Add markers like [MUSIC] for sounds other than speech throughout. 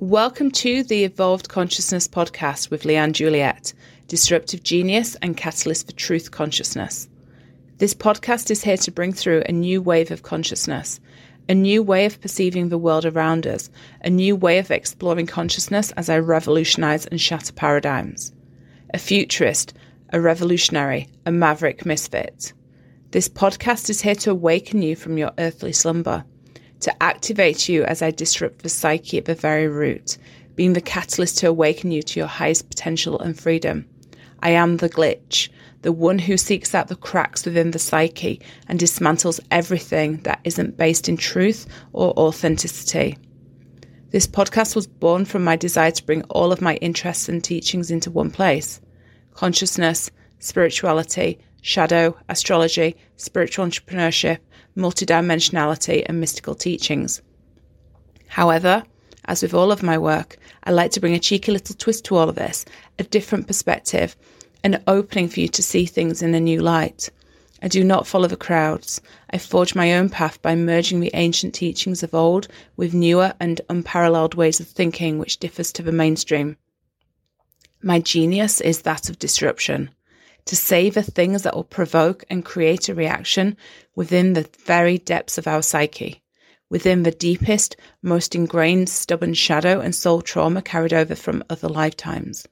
Welcome to the Evolved Consciousness podcast with Leanne Juliet, disruptive genius and catalyst for truth consciousness. This podcast is here to bring through a new wave of consciousness, a new way of perceiving the world around us, a new way of exploring consciousness as I revolutionize and shatter paradigms. A futurist, a revolutionary, a maverick misfit. This podcast is here to awaken you from your earthly slumber to activate you as I disrupt the psyche at the very root, being the catalyst to awaken you to your highest potential and freedom. I am the glitch, the one who seeks out the cracks within the psyche and dismantles everything that isn't based in truth or authenticity. This podcast was born from my desire to bring all of my interests and teachings into one place consciousness, spirituality, shadow, astrology, spiritual entrepreneurship, multidimensionality, and mystical teachings. However, as with all of my work, I like to bring a cheeky little twist to all of this, a different perspective, an opening for you to see things in a new light. I do not follow the crowds. I forge my own path by merging the ancient teachings of old with newer and unparalleled ways of thinking which differs to the mainstream. My genius is that of disruption to savor things that will provoke and create a reaction within the very depths of our psyche, within the deepest, most ingrained, stubborn shadow and soul trauma carried over from other lifetimes.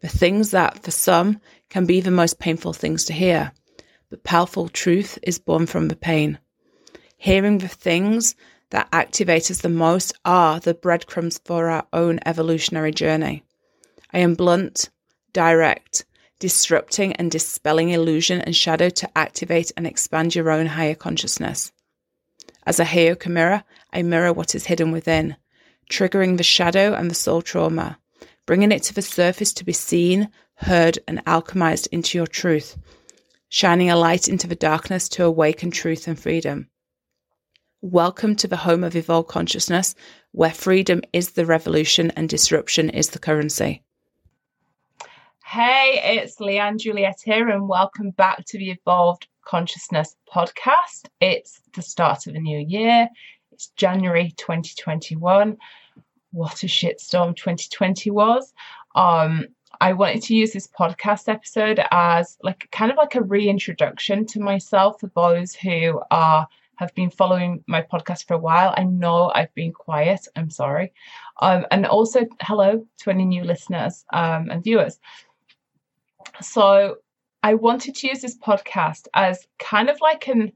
The things that, for some, can be the most painful things to hear. But powerful truth is born from the pain. Hearing the things that activate us the most are the breadcrumbs for our own evolutionary journey. I am blunt, direct, disrupting and dispelling illusion and shadow to activate and expand your own higher consciousness. As a Heyoka mirror, I mirror what is hidden within, triggering the shadow and the soul trauma, bringing it to the surface to be seen, heard, and alchemized into your truth, shining a light into the darkness to awaken truth and freedom. Welcome to the home of evolved consciousness, where freedom is the revolution and disruption is the currency. Hey, it's Leanne Juliet here, and welcome back to the Evolved Consciousness podcast. It's the start of a new year. It's January 2021. What a shitstorm 2020 was. Um, I wanted to use this podcast episode as like kind of like a reintroduction to myself for those who are have been following my podcast for a while. I know I've been quiet. I'm sorry. Um, and also hello to any new listeners um, and viewers. So I wanted to use this podcast as kind of like an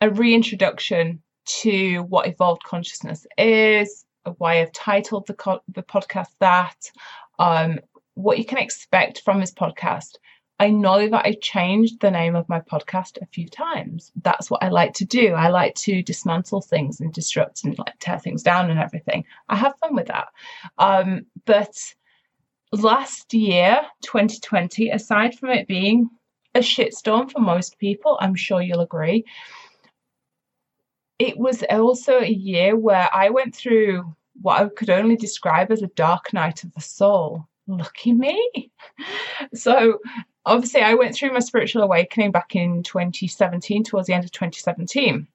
a reintroduction to what evolved consciousness is, why I've titled the co- the podcast that, um, what you can expect from this podcast. I know that I changed the name of my podcast a few times. That's what I like to do. I like to dismantle things and disrupt and like tear things down and everything. I have fun with that. Um, but last year, 2020, aside from it being a shitstorm for most people, I'm sure you'll agree, it was also a year where I went through what I could only describe as a dark night of the soul. Lucky me. [LAUGHS] So, obviously, I went through my spiritual awakening back in 2017, towards the end of 2017.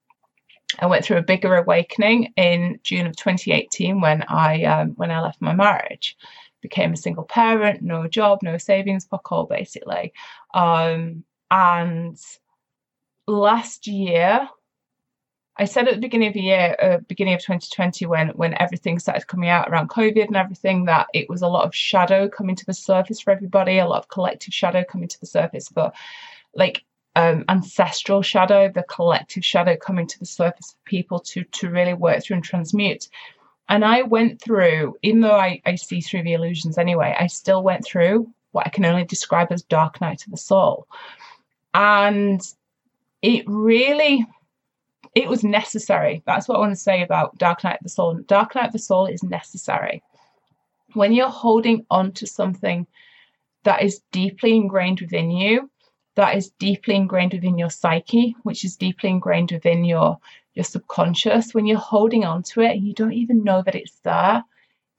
I went through a bigger awakening in June of 2018 when I um, when I left my marriage became a single parent, no job, no savings, fuck all basically. Um, and last year, I said at the beginning of the year, uh, beginning of 2020, when when everything started coming out around COVID and everything, that it was a lot of shadow coming to the surface for everybody, a lot of collective shadow coming to the surface for like um, ancestral shadow, the collective shadow coming to the surface for people to to really work through and transmute. And I went through, even though I, I see through the illusions anyway, I still went through what I can only describe as dark night of the soul. And it really it was necessary. That's what I want to say about Dark Night of the Soul. Dark Night of the Soul is necessary. When you're holding on to something that is deeply ingrained within you, that is deeply ingrained within your psyche, which is deeply ingrained within your your subconscious, when you're holding on to it and you don't even know that it's there,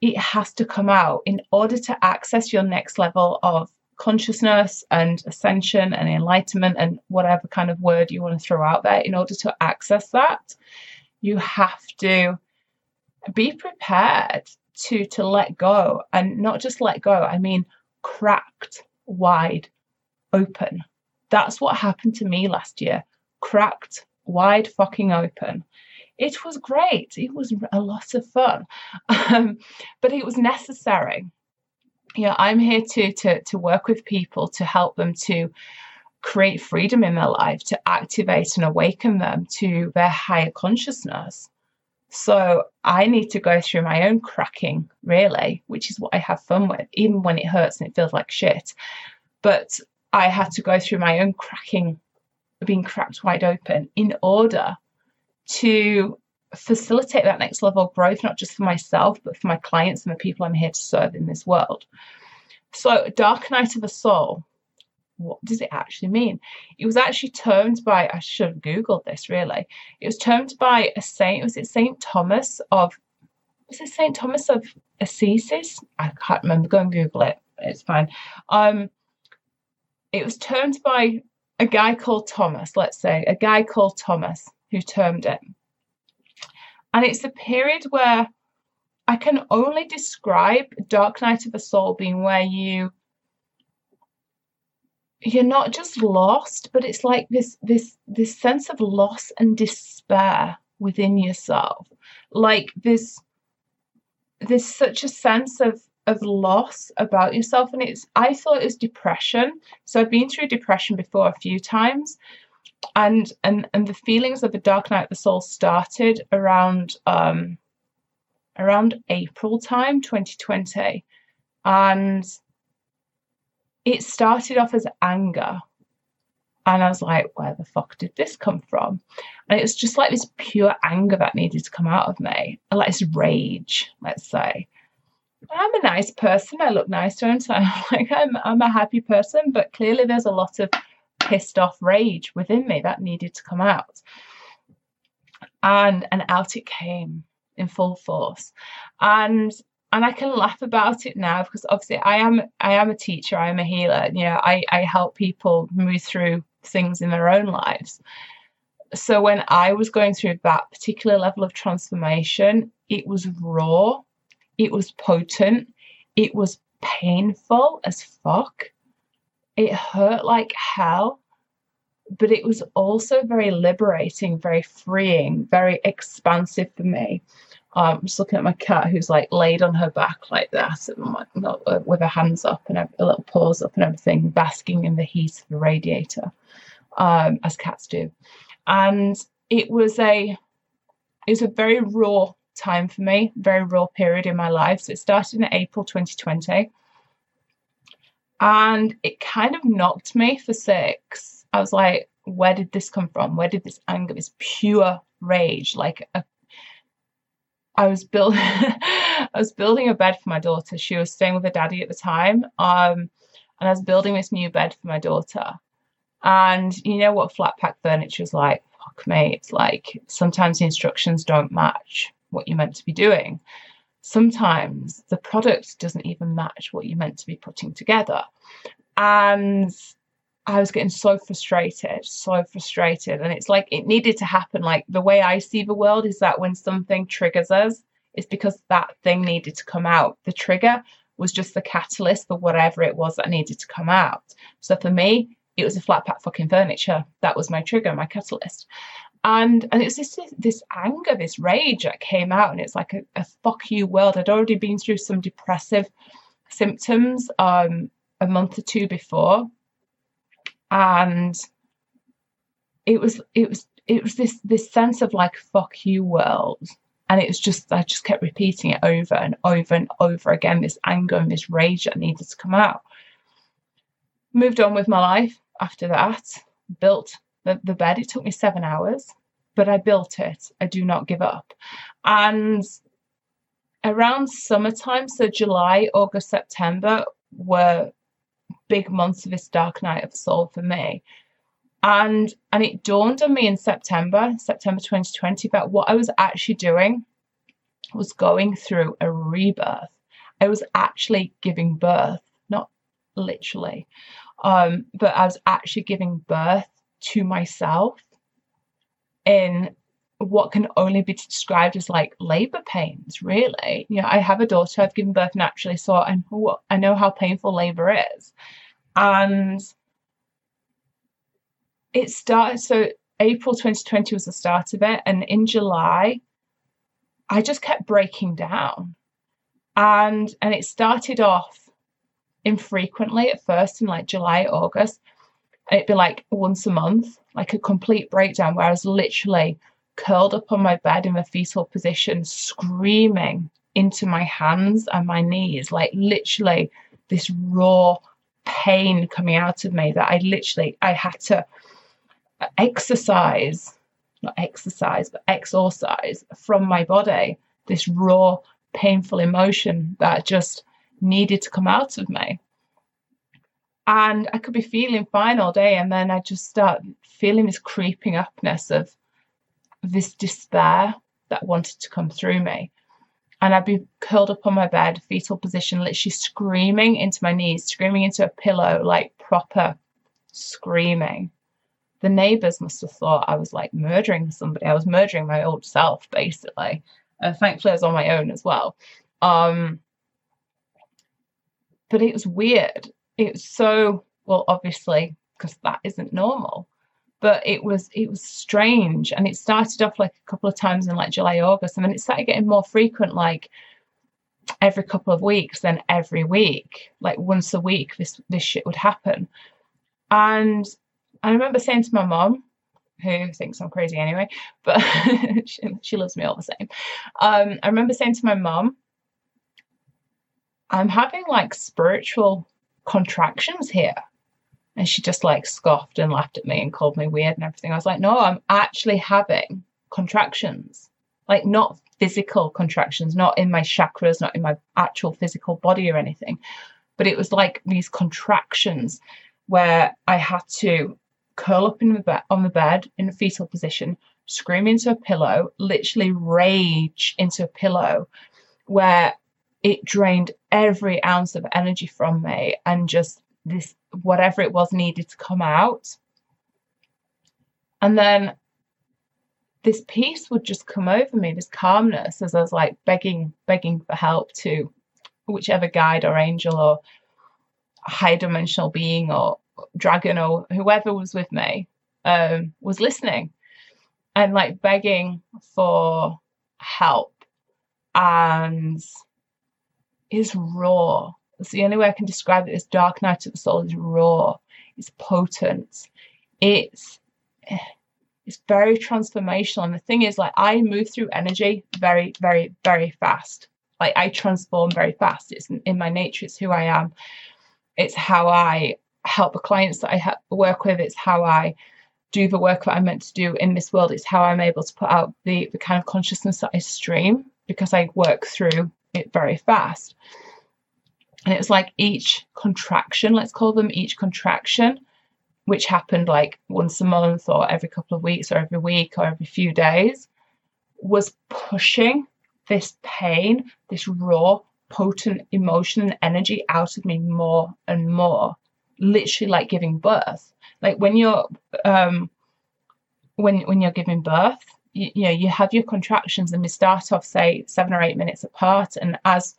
it has to come out in order to access your next level of consciousness and ascension and enlightenment and whatever kind of word you want to throw out there. In order to access that, you have to be prepared to to let go and not just let go, I mean cracked wide open. That's what happened to me last year. Cracked wide fucking open. It was great. It was a lot of fun. [LAUGHS] Um, but it was necessary. Yeah, I'm here to to to work with people to help them to create freedom in their life, to activate and awaken them to their higher consciousness. So I need to go through my own cracking, really, which is what I have fun with, even when it hurts and it feels like shit. But I had to go through my own cracking, being cracked wide open, in order to facilitate that next level of growth, not just for myself, but for my clients and the people I'm here to serve in this world. So, Dark Night of the Soul, what does it actually mean? It was actually termed by, I should have Googled this really. It was termed by a saint, was it Saint Thomas of, was it Saint Thomas of Assisi? I can't remember, go and Google it, it's fine. Um, it was termed by a guy called Thomas, let's say, a guy called Thomas who termed it. And it's a period where I can only describe Dark Night of the Soul being where you you're not just lost, but it's like this this this sense of loss and despair within yourself. Like this there's such a sense of of loss about yourself and it's i thought it was depression so i've been through depression before a few times and and and the feelings of the dark night of the soul started around um around april time 2020 and it started off as anger and I was like, where the fuck did this come from? And it was just like this pure anger that needed to come out of me, like this rage, let's say. I'm a nice person. I look nice, don't I? [LAUGHS] Like I'm I'm a happy person, but clearly there's a lot of pissed off rage within me that needed to come out. And and out it came in full force. And and I can laugh about it now because obviously I am I am a teacher, I am a healer. You know, I, I help people move through things in their own lives. So when I was going through that particular level of transformation, it was raw it was potent. It was painful as fuck. It hurt like hell. But it was also very liberating, very freeing, very expansive for me. Um, I'm just looking at my cat who's like laid on her back like that, uh, with her hands up and a little paws up and everything, basking in the heat of the radiator, um, as cats do. And it was a it was a very raw time for me, very raw period in my life. So it started in April 2020. And it kind of knocked me for six. I was like, where did this come from? Where did this anger, this pure rage, like a I was building [LAUGHS] I was building a bed for my daughter. She was staying with her daddy at the time. Um, and I was building this new bed for my daughter. And you know what flat pack furniture is like? Fuck me. It's like sometimes the instructions don't match what you're meant to be doing. Sometimes the product doesn't even match what you're meant to be putting together. And I was getting so frustrated, so frustrated. And it's like it needed to happen. Like the way I see the world is that when something triggers us, it's because that thing needed to come out. The trigger was just the catalyst for whatever it was that needed to come out. So for me, it was a flat pack fucking furniture. That was my trigger, my catalyst and and it's this this anger this rage that came out and it's like a, a fuck you world. I'd already been through some depressive symptoms um a month or two before. And it was it was it was this this sense of like fuck you world. And it was just i just kept repeating it over and over and over again this anger and this rage that needed to come out. Moved on with my life after that. Built the, the bed. It took me seven hours, but I built it. I do not give up. And around summertime, so July, August, September were big months of this dark night of soul for me. And and it dawned on me in September, September 2020, that what I was actually doing was going through a rebirth. I was actually giving birth, not literally, um, but I was actually giving birth to myself in what can only be described as like labor pains, really. You know, I have a daughter, I've given birth naturally, so I know, I know how painful labor is. And it started, so April 2020 was the start of it. And in July, I just kept breaking down. And and it started off infrequently at first in like July, August. It'd be like once a month, like a complete breakdown where I was literally curled up on my bed in a fetal position, screaming into my hands and my knees, like literally this raw pain coming out of me that I literally I had to uh, exercise, not exercise, but exorcise from my body this raw, painful emotion that just needed to come out of me. And I could be feeling fine all day, and then I just start feeling this creeping upness of this despair that wanted to come through me. And I'd be curled up on my bed, fetal position, literally screaming into my knees, screaming into a pillow, like proper screaming. The neighbors must have thought I was like murdering somebody. I was murdering my old self, basically. Uh, thankfully, I was on my own as well. Um, but it was weird. It was so, well, obviously, because that isn't normal but it was it was strange and it started off like a couple of times in like july august and then it started getting more frequent like every couple of weeks then every week like once a week this this shit would happen. And i remember saying to my mom who thinks i'm crazy anyway but [LAUGHS] she, she loves me all the same um, i remember saying to my mom i'm having like spiritual contractions here and she just like scoffed and laughed at me and called me weird and everything. I was like, no, I'm actually having contractions, like not physical contractions, not in my chakras, not in my actual physical body or anything. But it was like these contractions where I had to curl up in the be- on the bed in a fetal position, scream into a pillow, literally rage into a pillow, where it drained every ounce of energy from me and just this whatever it was needed to come out. And then this peace would just come over me, this calmness, as I was like begging, begging for help to whichever guide or angel or high dimensional being or dragon or whoever was with me um, was listening and like begging for help and is raw it's the only way I can describe it. Dark night of the soul is raw. It's potent. It's eh, it's very transformational. And the thing is, like, I move through energy very, very, very fast. Like, I transform very fast. It's in my nature. It's who I am. It's how I help the clients that I ha- work with. It's how I do the work that I'm meant to do in this world. It's how I'm able to put out the the kind of consciousness that I stream because I work through it very fast. And it was like each contraction, let's call them each contraction, which happened like once a month or every couple of weeks or every week or every few days, was pushing this pain, this raw, potent emotion and energy out of me more and more. Literally like giving birth. Like when you're um when when you're giving birth, you, know, you have your contractions and we start off say seven or eight minutes apart. And as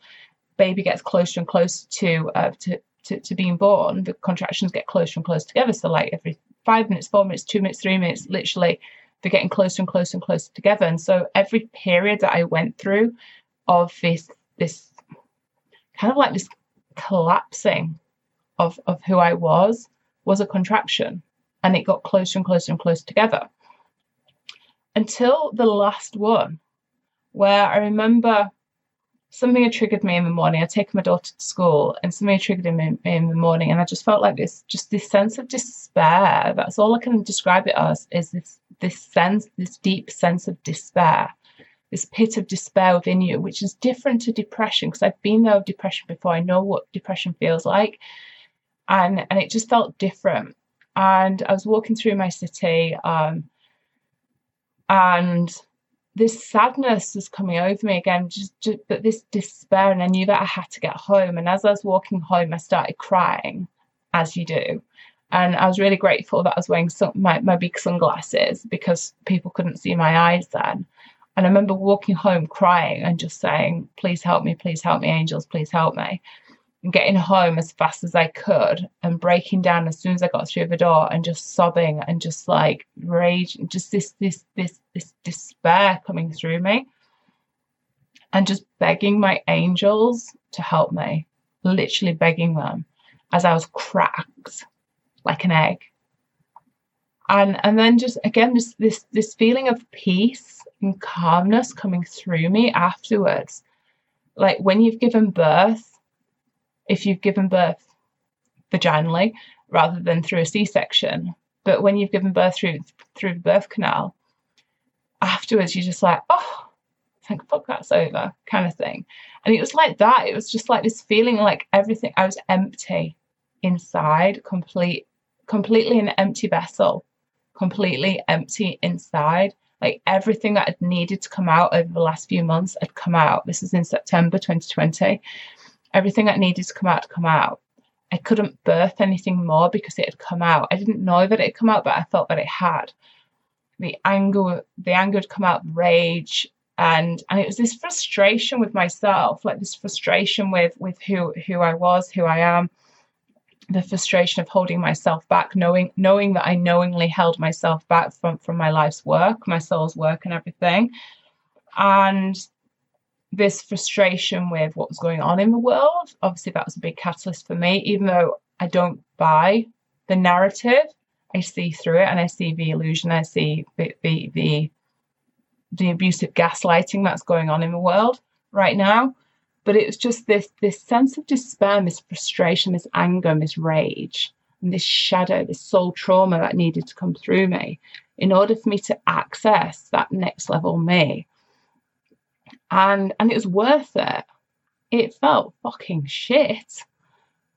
baby gets closer and closer to, uh, to, to, to being born, the contractions get closer and closer together. So like every five minutes, four minutes, two minutes, three minutes, literally they're getting closer and closer and closer together. And so every period that I went through of this this kind of like this collapsing of of who I was was a contraction. And it got closer and closer and closer together. Until the last one, where I remember something had triggered me in the morning. I'd taken my daughter to school and something triggered me in, in, the morning. And I just felt like this, just this sense of despair. That's all I can describe it as is this, this sense, this deep sense of despair, this pit of despair within you, which is different to depression because I've been there with depression before. I know what depression feels like. And, and it just felt different. And I was walking through my city, um, and this sadness was coming over me again, just, just but this despair, and I knew that I had to get home. And as I was walking home, I started crying, as you do. And I was really grateful that I was wearing some, my, my big sunglasses because people couldn't see my eyes then. And I remember walking home crying and just saying, Please help me, please help me, angels, please help me. And getting home as fast as I could and breaking down as soon as I got through the door and just sobbing and just like rage, just this, this, this, this despair coming through me. And just begging my angels to help me, literally begging them as I was cracked like an egg. And and then just again this this this feeling of peace and calmness coming through me afterwards. Like when you've given birth, if you've given birth vaginally rather than through a C-section, but when you've given birth through through the birth canal, afterwards you're just like, oh, thank fuck that's over, kind of thing. And it was like that. It was just like this feeling like everything I was empty inside, complete completely an empty vessel, completely empty inside. Like everything that had needed to come out over the last few months had come out. This is in September 2020. Everything that needed to come out to come out. I couldn't birth anything more because it had come out. I didn't know that it had come out, but I felt that it had. The anger, the anger had come out, rage, and and it was this frustration with myself, like this frustration with with who who I was, who I am, the frustration of holding myself back, knowing knowing that I knowingly held myself back from from my life's work, my soul's work, and everything, and this frustration with what was going on in the world. Obviously, that was a big catalyst for me. Even though I don't buy the narrative, I see through it, and I see the illusion. I see the the the, the abusive gaslighting that's going on in the world right now but it was just this this sense of despair, this frustration, this anger, this rage, and this shadow, this soul trauma that needed to come through me in order for me to access that next level me. And and it was worth it. It felt fucking shit,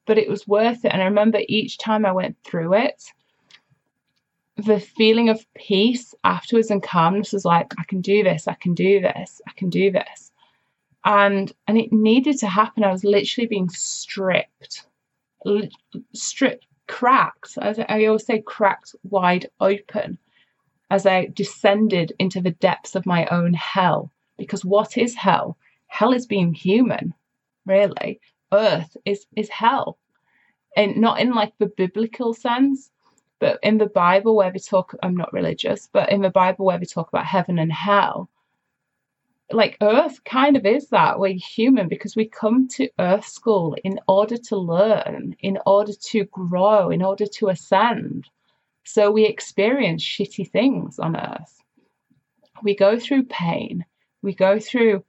but it was worth it. And I remember each time I went through it, the feeling of peace afterwards and calmness was like, I can do this, I can do this, I can do this and and it needed to happen. I was literally being stripped, stripped, cracked. As I always say, cracked wide open, as I descended into the depths of my own hell. Because what is hell? Hell is being human, really. Earth is is hell, and not in like the biblical sense, but in the Bible where we talk. I'm not religious, but in the Bible where we talk about heaven and hell like Earth kind of is that. We're human because we come to Earth school in order to learn, in order to grow, in order to ascend. So we experience shitty things on Earth. We go through pain, we go through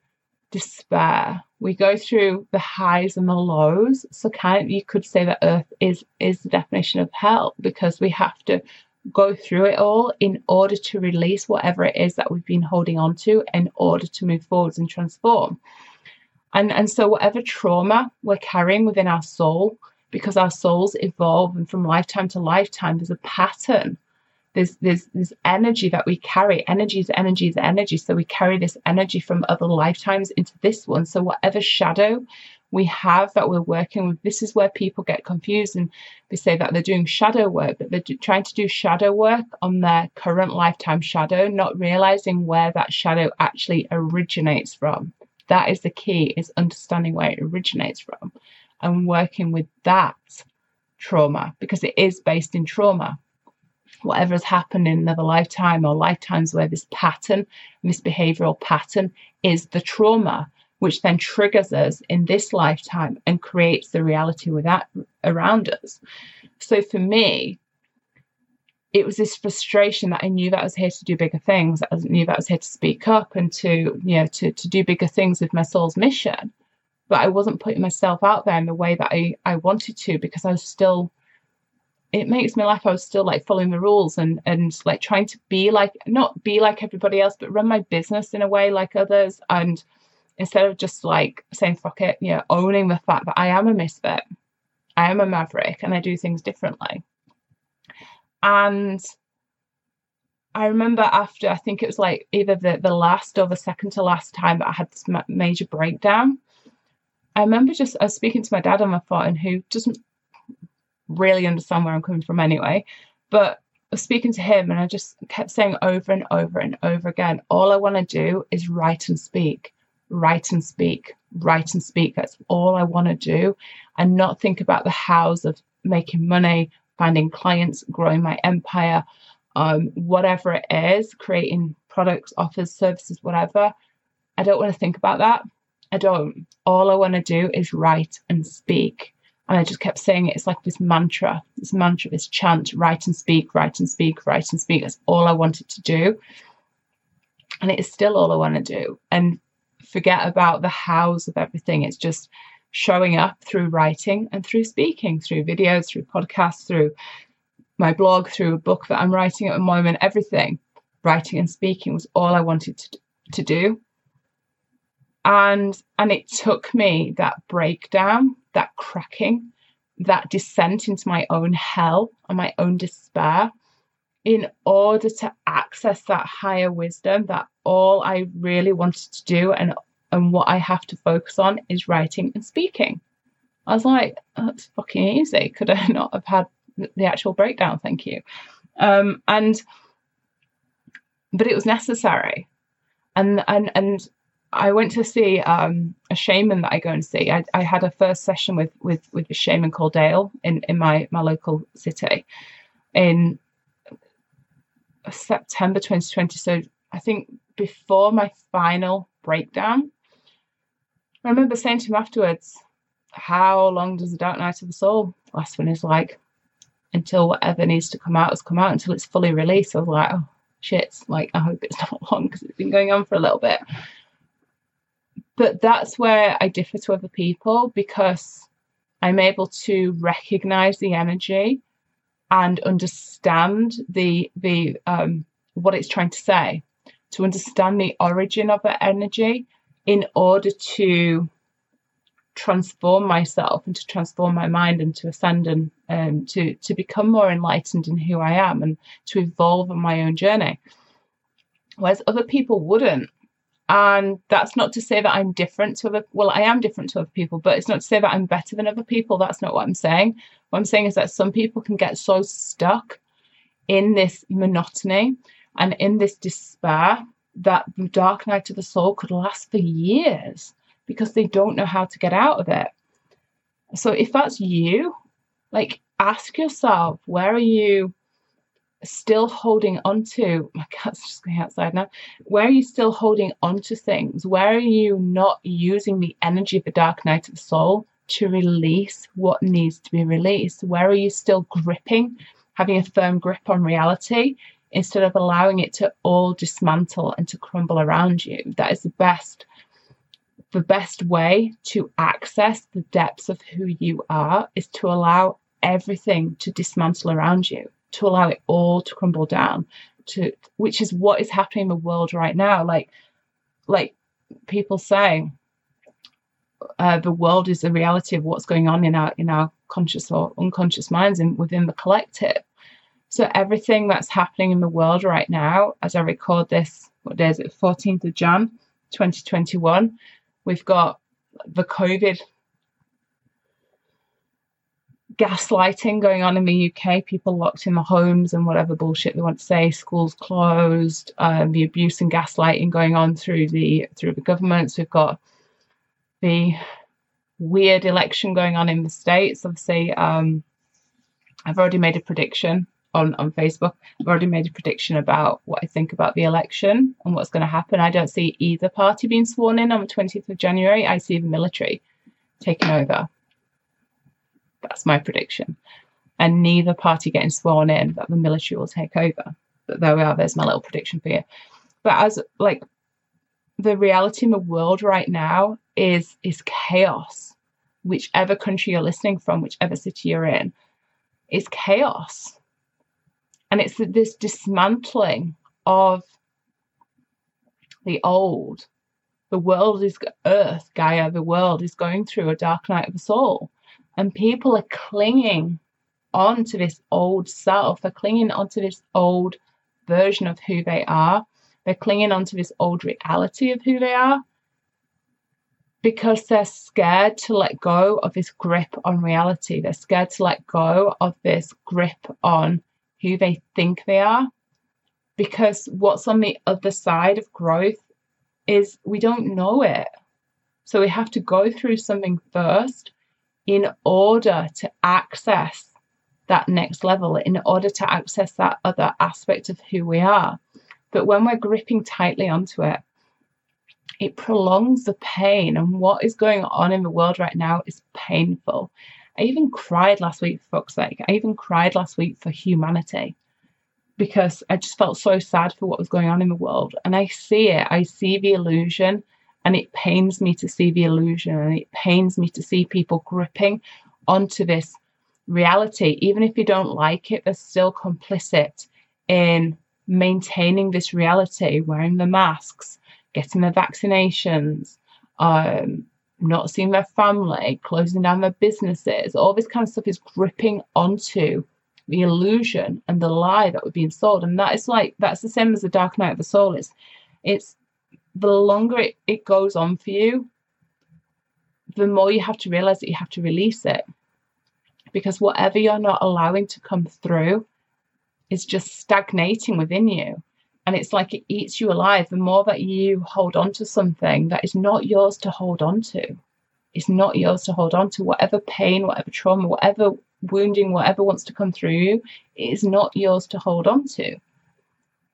despair, we go through the highs and the lows. So kind of you could say that Earth is is the definition of hell because we have to go through it all in order to release whatever it is that we've been holding on to in order to move forwards and transform. And, and so, whatever trauma we're carrying within our soul, because our souls evolve and from lifetime to lifetime, there's a pattern. There's, there's this energy that we carry. Energy is energy is energy. So we carry this energy from other lifetimes into this one. So whatever shadow we have that we're working with. This is where people get confused and they say that they're doing shadow work, but they're trying to do shadow work on their current lifetime shadow, not realizing where that shadow actually originates from. That is the key, is understanding where it originates from and working with that trauma because it is based in trauma. Whatever has happened in another lifetime or lifetimes where this pattern, this behavioral pattern is the trauma which then triggers us in this lifetime and creates the reality without around us. So for me, it was this frustration that I knew that I was here to do bigger things. I knew that I was here to speak up and to, you know, to, to do bigger things with my soul's mission. But I wasn't putting myself out there in the way that I, I wanted to because I was still it makes me laugh. I was still like following the rules and and like trying to be like not be like everybody else, but run my business in a way like others and instead of just like saying fuck it, you know, owning the fact that I am a misfit, I am a maverick, and I do things differently. And I remember after I think it was like either the the last or the second to last time that I had this major breakdown. I remember just I was speaking to my dad on my phone, who doesn't really understand where I'm coming from anyway. But I was speaking to him and I just kept saying over and over and over again, all I want to do is write and speak, write and speak, write and speak. That's all I want to do and not think about the hows of making money, finding clients, growing my empire, um, whatever it is, creating products, offers, services, whatever. I don't want to think about that. I don't. All I want to do is write and speak. And I just kept saying it. It's like this mantra, this mantra, this chant write and speak, write and speak, write and speak. That's all I wanted to do. And it is still all I want to do. And forget about the hows of everything. It's just showing up through writing and through speaking, through videos, through podcasts, through my blog, through a book that I'm writing at the moment, everything. Writing and speaking was all I wanted to, to do. And and it took me that breakdown, that cracking, that descent into my own hell and my own despair in order to access that higher wisdom that all I really wanted to do and and what I have to focus on is writing and speaking. I was like, that's fucking easy. Could I [LAUGHS] not have had the actual breakdown? Thank you. Um, and but it was necessary, and and and I went to see um, a shaman that I go and see. I, I had a first session with with with a shaman called Dale in in my my local city in September 2020. So I think before my final breakdown, I remember saying to him afterwards, How long does the Dark Night of the Soul last? When he's like, Until whatever needs to come out has come out, until it's fully released. I was like, Oh shit, like, I hope it's [LAUGHS] not long because it's been going on for a little bit. But that's where I differ to other people because I'm able to recognize the energy and understand the the um, what it's trying to say, to understand the origin of that energy in order to transform myself and to transform my mind and to ascend and um, to to become more enlightened in who I am and to evolve on my own journey. Whereas other people wouldn't. And that's not to say that I'm different to other well, I am different to other people, but it's not to say that I'm better than other people. That's not what I'm saying. What I'm saying is that some people can get so stuck in this monotony and in this despair that the dark night of the soul could last for years because they don't know how to get out of it. So if that's you, like ask yourself, where are you still holding on to? [LAUGHS] My cat's just going outside now. Where are you still holding on to things? Where are you not using the energy of the dark night of the soul to release what needs to be released? Where are you still gripping, having a firm grip on reality instead of allowing it to all dismantle and to crumble around you. That is the best the best way to access the depths of who you are is to allow everything to dismantle around you, to allow it all to crumble down, to which is what is happening in the world right now. Like like people say, uh, the world is the reality of what's going on in our in our conscious or unconscious minds and within the collective. So everything that's happening in the world right now, as I record this, what day is it? 14th of Jan, 2021. We've got the COVID gaslighting going on in the UK, people locked in the homes and whatever bullshit they want to say, schools closed, um, the abuse and gaslighting going on through the through the governments. We've got the weird election going on in the states. Obviously, um, I've already made a prediction on, on Facebook. I've already made a prediction about what I think about the election and what's going to happen. I don't see either party being sworn in on the 20th of January. I see the military taking over. That's my prediction. And neither party getting sworn in, that the military will take over. But there we are, there's my little prediction for you. But as like the reality in the world right now is is chaos. Whichever country you're listening from, whichever city you're in, is chaos and it's this dismantling of the old. The world is Earth, Gaia, the world is going through a dark night of the soul. And people are clinging onto this old self. They're clinging onto this old version of who they are. They're clinging onto this old reality of who they are. because they're scared to let go of this grip on reality. They're scared to let go of this grip on who they think they are. Because what's on the other side of growth is we don't know it. So we have to go through something first in order to access that next level, in order to access that other aspect of who we are. But when we're gripping tightly onto it, it prolongs the pain. And what is going on in the world right now is painful. I even cried last week, for fuck's sake. I even cried last week for humanity because I just felt so sad for what was going on in the world. And I see it, I see the illusion, and it pains me to see the illusion, and it pains me to see people gripping onto this reality. Even if you don't like it, they're still complicit in maintaining this reality, wearing the masks, getting their vaccinations, um, not seeing their family, closing down their businesses, all this kind of stuff is gripping onto the illusion and the lie that we're being sold. And that is like that's the same as the dark night of the soul. It's it's the longer it, it goes on for you, the more you have to realize that you have to release it. Because whatever you're not allowing to come through is just stagnating within you. And it's like it eats you alive. The more that you hold on to something that is not yours to hold on to it's not yours to hold on to. Whatever pain whatever trauma whatever wounding whatever wants to come through you it is not yours to hold on to.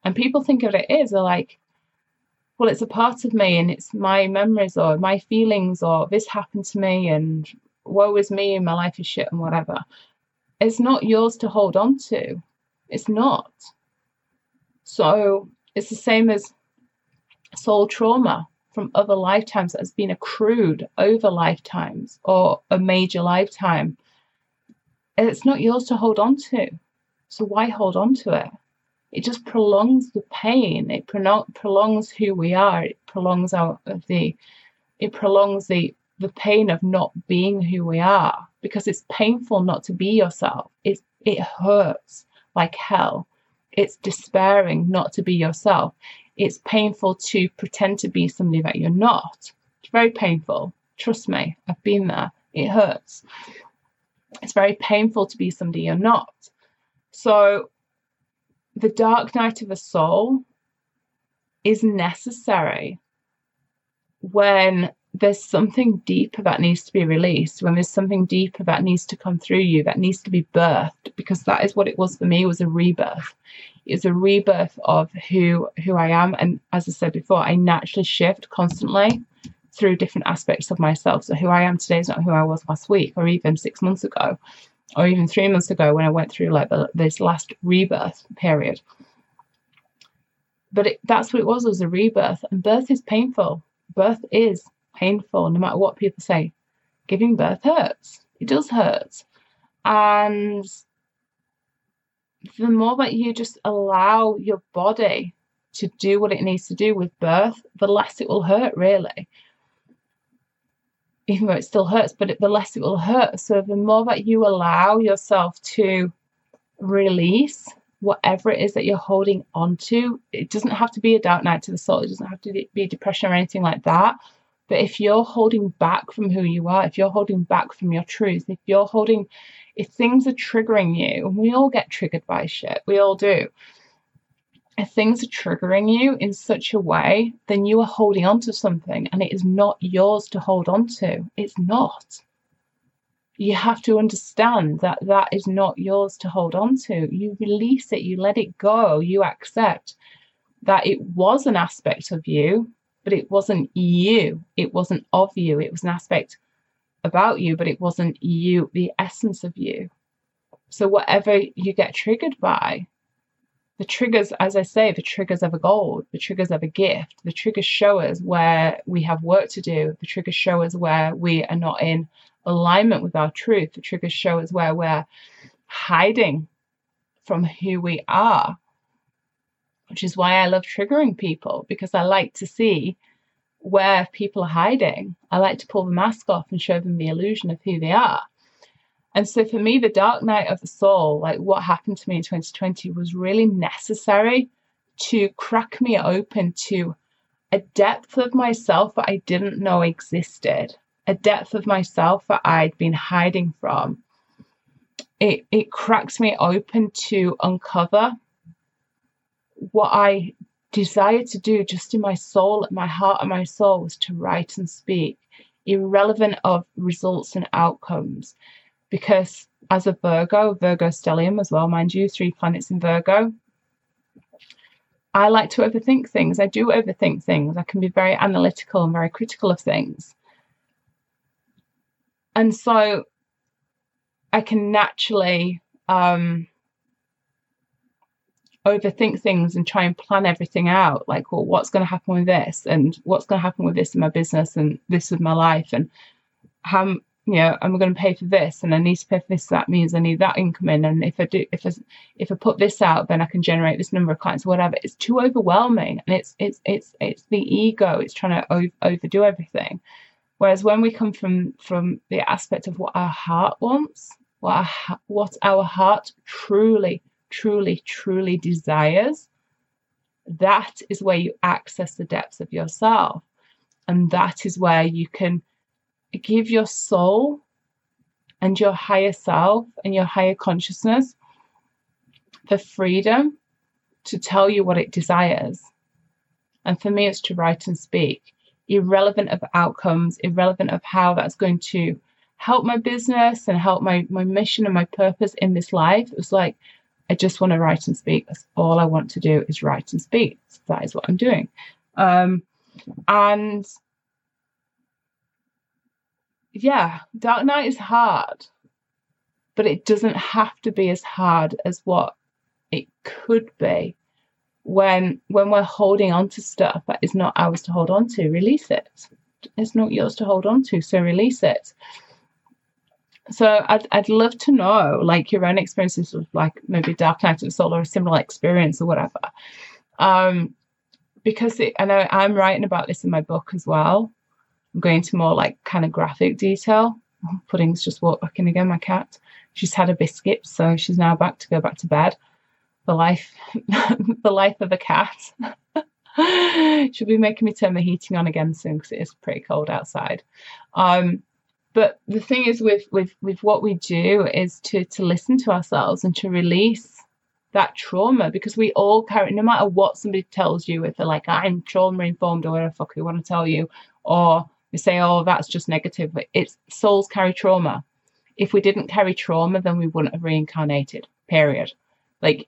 And people think of it as they're like well it's a part of me and it's my memories or my feelings or this happened to me and woe is me and my life is shit and whatever it's not yours to hold on to it's not so it's the same as soul trauma from other lifetimes that has been accrued over lifetimes or a major lifetime. It's not yours to hold on to. So why hold on to it? It just prolongs the pain. It prolongs who we are. It prolongs the it prolongs the the pain of not being who we are because it's painful not to be yourself. It it hurts like hell. It's despairing not to be yourself. It's painful to pretend to be somebody that you're not. It's very painful. Trust me, I've been there. It hurts. It's very painful to be somebody you're not. So, the dark night of the soul is necessary when there's something deeper that needs to be released, when there's something deeper that needs to come through you, that needs to be birthed, because that is what it was for me, was a rebirth. It's a rebirth of who who I am. And as I said before, I naturally shift constantly through different aspects of myself. So who I am today is not who I was last week or even six months ago or even three months ago when I went through like the, this last rebirth period. But it, that's what it was, was a rebirth. And birth is painful. Birth is painful, no matter what people say. Giving birth hurts. It does hurt. And the more that you just allow your body to do what it needs to do with birth, the less it will hurt, really. Even though it still hurts, but the less it will hurt. So the more that you allow yourself to release whatever it is that you're holding on to, it doesn't have to be a dark night to the soul, it doesn't have to be depression or anything like that. But if you're holding back from who you are, if you're holding back from your truth, if you're holding, if things are triggering you, and we all get triggered by shit, we all do. If things are triggering you in such a way, then you are holding on to something and it is not yours to hold on to. It's not. You have to understand that that is not yours to hold on to. You release it, you let it go, you accept that it was an aspect of you but it wasn't you. It wasn't of you. It was an aspect about you, but it wasn't you, the essence of you. So, whatever you get triggered by, the triggers, as I say, the triggers of a goal, the triggers of a gift, the triggers show us where we have work to do, the triggers show us where we are not in alignment with our truth, the triggers show us where we're hiding from who we are which is why I love triggering people because I like to see where people are hiding. I like to pull the mask off and show them the illusion of who they are. And so for me, the dark night of the soul, like what happened to me in 2020, was really necessary to crack me open to a depth of myself that I didn't know existed, a depth of myself that I'd been hiding from. It, it cracks me open to uncover what I desired to do just in my soul, my heart, and my soul was to write and speak, irrelevant of results and outcomes. Because as a Virgo, Virgo stellium as well, mind you, three planets in Virgo, I like to overthink things. I do overthink things. I can be very analytical and very critical of things. And so I can naturally um, overthink things and try and plan everything out like well what's going to happen with this and what's going to happen with this in my business and this with my life and how you know, I'm going to pay for this and I need to pay for this. That means I need that income in. And if I do, if I, if I put this out, then I can generate this number of clients or whatever. It's too overwhelming. And it's, it's, it's, it's the ego. It's trying to over, overdo everything. Whereas when we come from, from the aspect of what our heart wants, what our, what our heart truly, truly, truly desires, that is where you access the depths of yourself. And that is where you can give your soul and your higher self and your higher consciousness the freedom to tell you what it desires. And for me, it's to write and speak, irrelevant of outcomes, irrelevant of how that's going to help my business and help my, my mission and my purpose in this life. It was like, I just want to write and speak. That's all I want to do is write and speak. So that is what I'm doing. Um, and yeah, Dark Night is hard, but it doesn't have to be as hard as what it could be when when we're holding on to stuff that is not ours to hold on to. Release it. It's not yours to hold on to, so release it. So I'd I'd love to know like your own experiences of like maybe Dark Night of the Soul or a similar experience or whatever. Um, because it, I know I'm writing about this in my book as well. I'm going into more like kind of graphic detail. Pudding's just walked back in again, my cat. She's had a biscuit, so she's now back to go back to bed. The life, [LAUGHS] the life of a cat. [LAUGHS] She'll be making me turn the heating on again soon because it is pretty cold outside. Um, but the thing is with with with what we do is to to listen to ourselves and to release that trauma because we all carry no matter what somebody tells you if they're like i'm trauma informed or whatever fuck they want to tell you or we say, oh, that's just negative. But it's souls carry trauma. If we didn't carry trauma, then we wouldn't have reincarnated, period. Like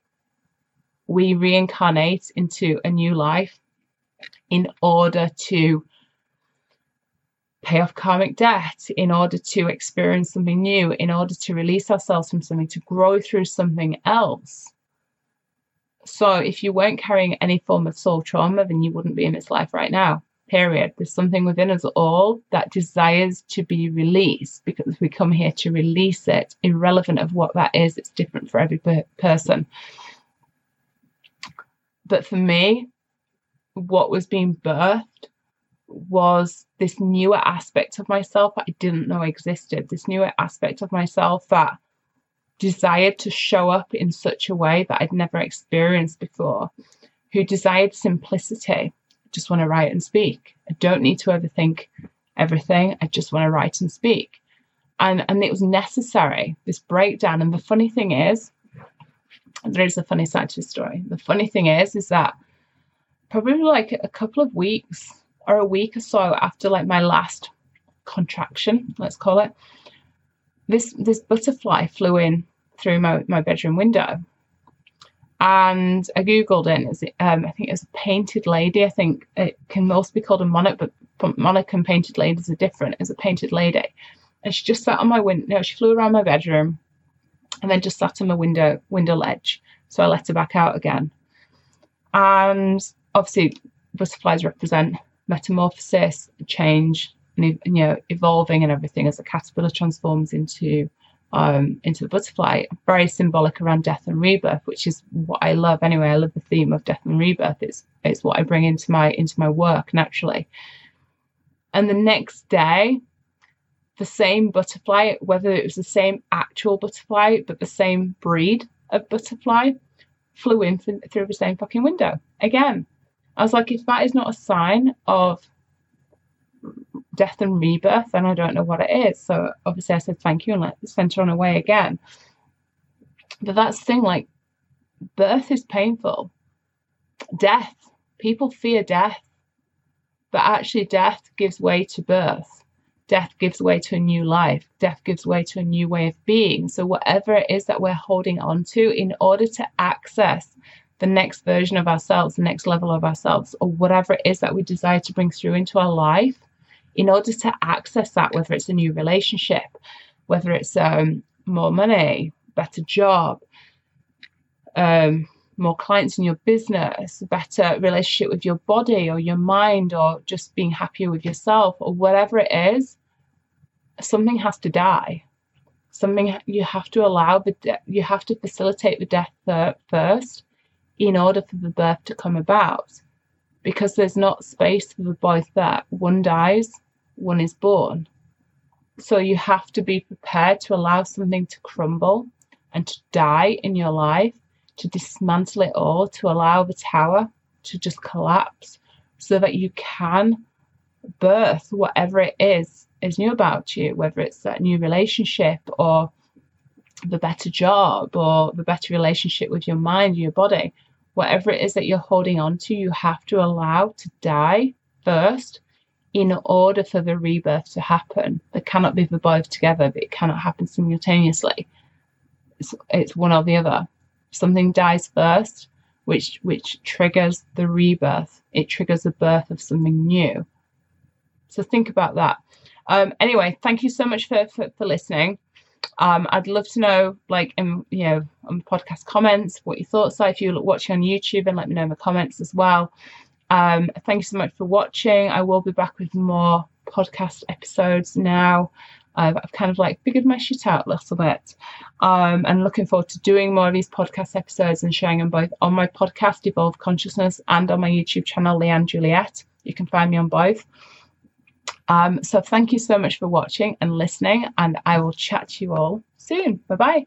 we reincarnate into a new life in order to pay off karmic debt, in order to experience something new, in order to release ourselves from something, to grow through something else. So if you weren't carrying any form of soul trauma, then you wouldn't be in this life right now period. There's something within us all that desires to be released because we come here to release it, irrelevant of what that is. It's different for every per- person. But for me, what was being birthed was this newer aspect of myself that I didn't know existed, this newer aspect of myself that desired to show up in such a way that I'd never experienced before, who desired simplicity just want to write and speak. I don't need to overthink everything. I just want to write and speak. And and it was necessary, this breakdown. And the funny thing is, there is a funny side to the story. The funny thing is, is that probably like a couple of weeks or a week or so after like my last contraction, let's call it, this this butterfly flew in through my, my bedroom window and I googled it. um, I think it's a painted lady. I think it can also be called a monarch, but monarch and painted ladies are different. It's a painted lady, and she just sat on my window. She flew around my bedroom, and then just sat on my window window ledge. So I let her back out again. And obviously, butterflies represent metamorphosis, change, and you know, evolving and everything as a caterpillar transforms into um, into the butterfly, very symbolic around death and rebirth, which is what I love anyway. I love the theme of death and rebirth. It's it's what I bring into my into my work naturally. And the next day, the same butterfly, whether it was the same actual butterfly, but the same breed of butterfly, flew in through the same fucking window again. I was like, if that is not a sign of death and rebirth, and I don't know what it is. So obviously I said thank you and let sent her on her way again. But that's the thing, like birth is painful. Death, people fear death, but actually death gives way to birth. Death gives way to a new life. Death gives way to a new way of being. So whatever it is that we're holding on to in order to access the next version of ourselves, the next level of ourselves, or whatever it is that we desire to bring through into our life, in order to access that, whether it's a new relationship, whether it's um, more money, better job, um, more clients in your business, better relationship with your body or your mind, or just being happier with yourself, or whatever it is, something has to die. Something you have to allow the de- you have to facilitate the death first in order for the birth to come about because there's not space for both that one dies one is born. So you have to be prepared to allow something to crumble and to die in your life to dismantle it all to allow the tower to just collapse so that you can birth whatever it is is new about you whether it's that new relationship or the better job or the better relationship with your mind your body. Whatever it is that you're holding on to, you have to allow to die first in order for the rebirth to happen. They cannot be the both together, but it cannot happen simultaneously. It's, it's one or the other. Something dies first, which which triggers the rebirth. It triggers the birth of something new. So think about that. Um, anyway, thank you so much for, for, for listening. Um, I'd love to know, like, in you know, on podcast comments, what your thoughts are. If you're watching on YouTube, and let me know in the comments as well. Um, thank you so much for watching. I will be back with more podcast episodes now. I've, I've kind of like figured my shit out a little bit, um, and looking forward to doing more of these podcast episodes and sharing them both on my podcast, Evolve Consciousness, and on my YouTube channel, Leanne Juliette. You can find me on both. Um, so thank you so much for watching and listening, and I will chat to you all soon. Bye bye.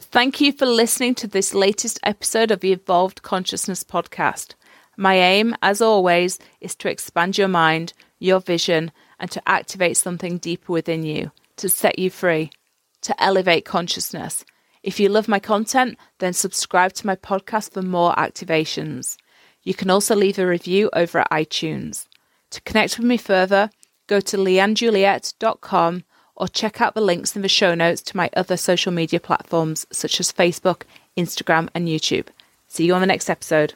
Thank you for listening to this latest episode of the Evolved Consciousness podcast. My aim, as always, is to expand your mind, your vision, and to activate something deeper within you, to set you free, to elevate consciousness. If you love my content, then subscribe to my podcast for more activations. You can also leave a review over at iTunes. To connect with me further, go to leannejuliette.com or check out the links in the show notes to my other social media platforms such as Facebook, Instagram, and YouTube. See you on the next episode.